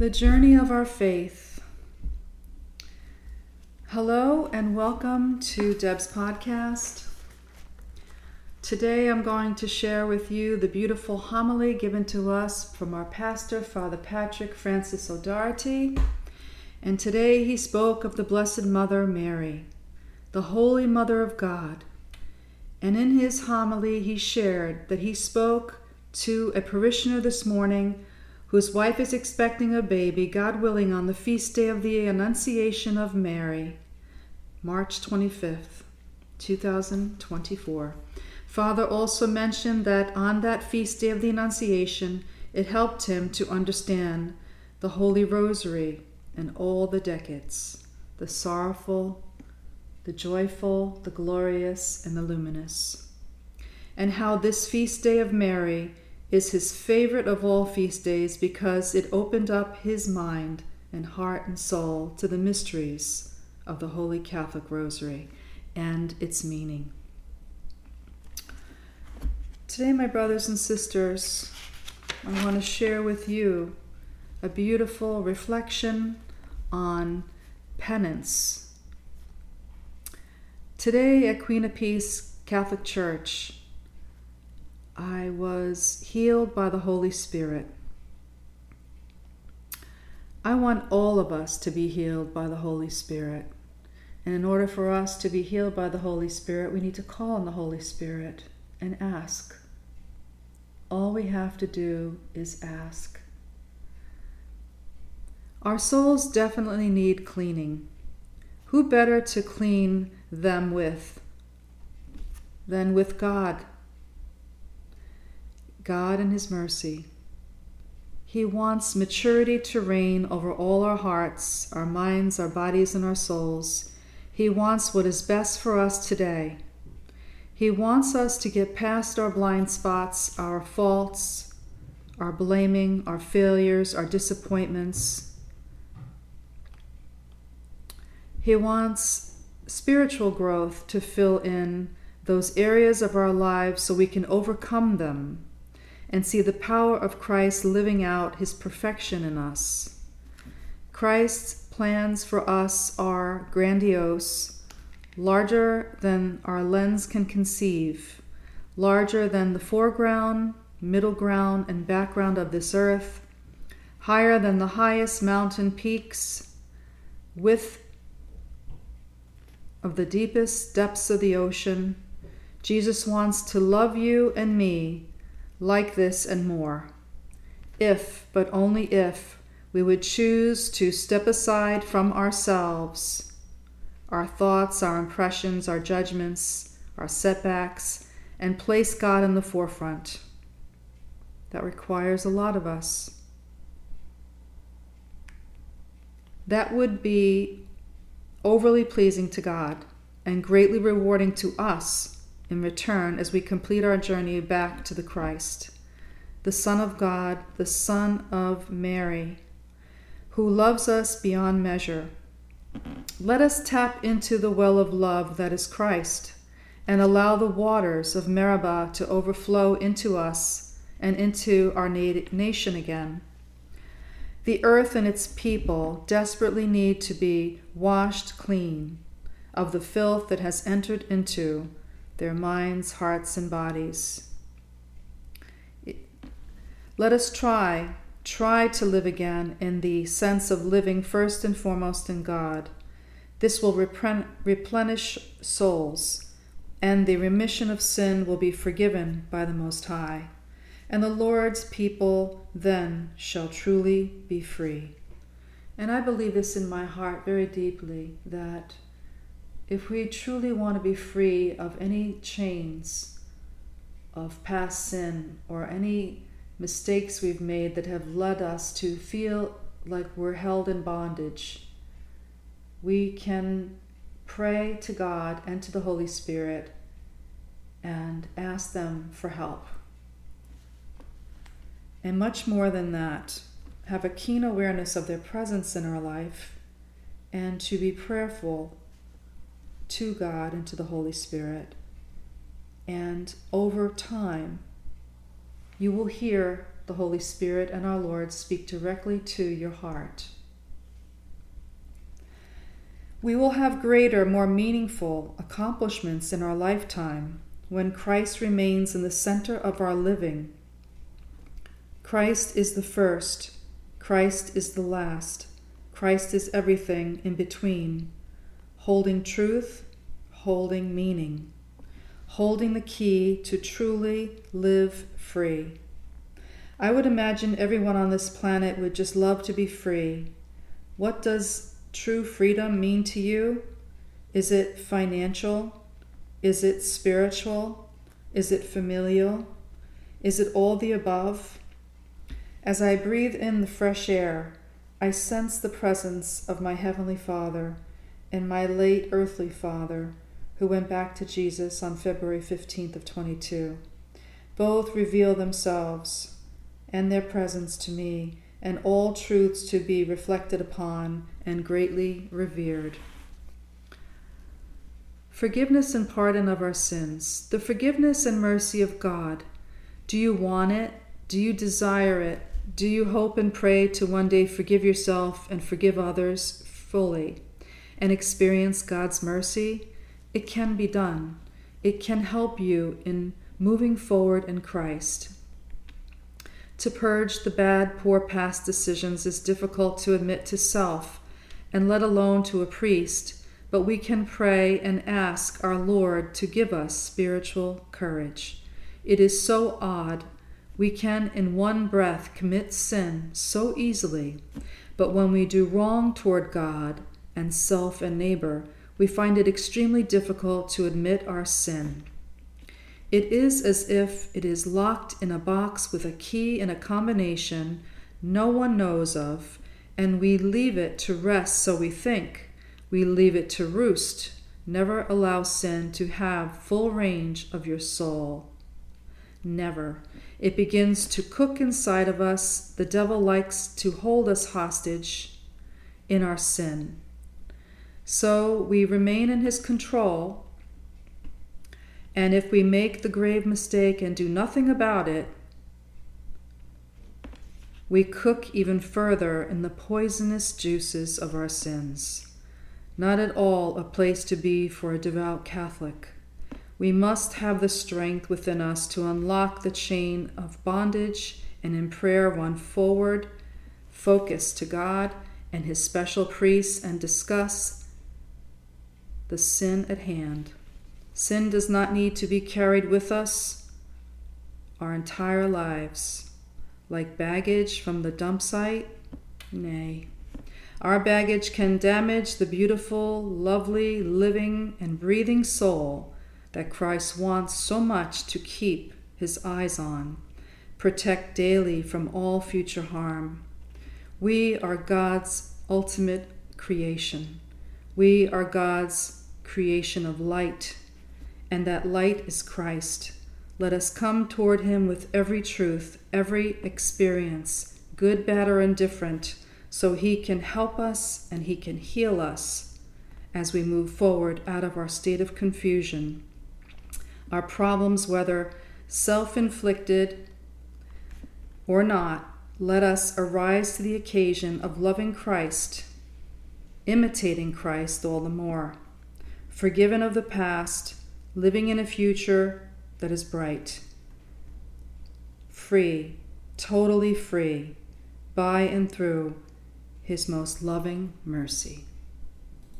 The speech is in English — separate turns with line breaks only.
The Journey of Our Faith. Hello and welcome to Deb's podcast. Today I'm going to share with you the beautiful homily given to us from our pastor, Father Patrick Francis O'Doherty. And today he spoke of the Blessed Mother Mary, the Holy Mother of God. And in his homily, he shared that he spoke to a parishioner this morning whose wife is expecting a baby, God willing, on the feast day of the Annunciation of Mary, March 25th, 2024. Father also mentioned that on that feast day of the Annunciation, it helped him to understand the Holy Rosary and all the decades the sorrowful, the joyful, the glorious, and the luminous. And how this feast day of Mary is his favorite of all feast days because it opened up his mind and heart and soul to the mysteries of the Holy Catholic Rosary and its meaning. Today, my brothers and sisters, I want to share with you a beautiful reflection on penance. Today at Queen of Peace Catholic Church, I was healed by the Holy Spirit. I want all of us to be healed by the Holy Spirit. And in order for us to be healed by the Holy Spirit, we need to call on the Holy Spirit and ask. All we have to do is ask. Our souls definitely need cleaning. Who better to clean them with than with God? God in His mercy. He wants maturity to reign over all our hearts, our minds, our bodies, and our souls. He wants what is best for us today. He wants us to get past our blind spots, our faults, our blaming, our failures, our disappointments. He wants spiritual growth to fill in those areas of our lives so we can overcome them and see the power of Christ living out his perfection in us. Christ's plans for us are grandiose, larger than our lens can conceive, larger than the foreground, middle ground, and background of this earth, higher than the highest mountain peaks, width of the deepest depths of the ocean. Jesus wants to love you and me like this and more. If, but only if, we would choose to step aside from ourselves, our thoughts, our impressions, our judgments, our setbacks, and place God in the forefront. That requires a lot of us. That would be overly pleasing to God and greatly rewarding to us in return as we complete our journey back to the Christ, the Son of God, the Son of Mary, who loves us beyond measure. Let us tap into the well of love that is Christ and allow the waters of Meribah to overflow into us and into our nation again. The earth and its people desperately need to be washed clean of the filth that has entered into their minds, hearts, and bodies. Let us try, try to live again in the sense of living first and foremost in God. This will replenish souls, and the remission of sin will be forgiven by the Most High. And the Lord's people then shall truly be free. And I believe this in my heart very deeply that if we truly want to be free of any chains of past sin or any mistakes we've made that have led us to feel like we're held in bondage, we can pray to God and to the Holy Spirit and ask them for help. And much more than that, have a keen awareness of their presence in our life and to be prayerful to God and to the Holy Spirit. And over time, you will hear the Holy Spirit and our Lord speak directly to your heart. We will have greater, more meaningful accomplishments in our lifetime when Christ remains in the center of our living. Christ is the first, Christ is the last, Christ is everything in between, holding truth, holding meaning, holding the key to truly live free. I would imagine everyone on this planet would just love to be free. What does true freedom mean to you? Is it financial? Is it spiritual? Is it familial? Is it all the above? As I breathe in the fresh air, I sense the presence of my Heavenly Father and my late earthly father, who went back to Jesus on February 15th of 22. Both reveal themselves and their presence to me, and all truths to be reflected upon and greatly revered. Forgiveness and pardon of our sins. The forgiveness and mercy of God. Do you want it? Do you desire it? Do you hope and pray to one day forgive yourself and forgive others fully and experience God's mercy? It can be done. It can help you in moving forward in Christ. To purge the bad, poor past decisions is difficult to admit to self, and let alone to a priest, but we can pray and ask our Lord to give us spiritual courage. It is so odd we can, in one breath, commit sin so easily, but when we do wrong toward God and self and neighbor, we find it extremely difficult to admit our sin. It is as if it is locked in a box with a key and a combination no one knows of, and we leave it to rest so we think. We leave it to roost. Never allow sin to have full range of your soul. Never. It begins to cook inside of us. The devil likes to hold us hostage in our sin. So we remain in his control. And if we make the grave mistake and do nothing about it, we cook even further in the poisonous juices of our sins. Not at all a place to be for a devout Catholic. We must have the strength within us to unlock the chain of bondage and in prayer run forward, focus to God and His special priests, and discuss the sin at hand. Sin does not need to be carried with us our entire lives. Like baggage from the dump site? Nay. Our baggage can damage the beautiful, lovely, living, and breathing soul that Christ wants so much to keep his eyes on, protect daily from all future harm. We are God's ultimate creation. We are God's creation of light, and that light is Christ. Let us come toward him with every truth, every experience, good, bad, or indifferent, so he can help us and he can heal us as we move forward out of our state of confusion our problems, whether self inflicted or not, let us arise to the occasion of loving Christ, imitating Christ all the more, forgiven of the past, living in a future that is bright, free, totally free, by and through His most loving mercy.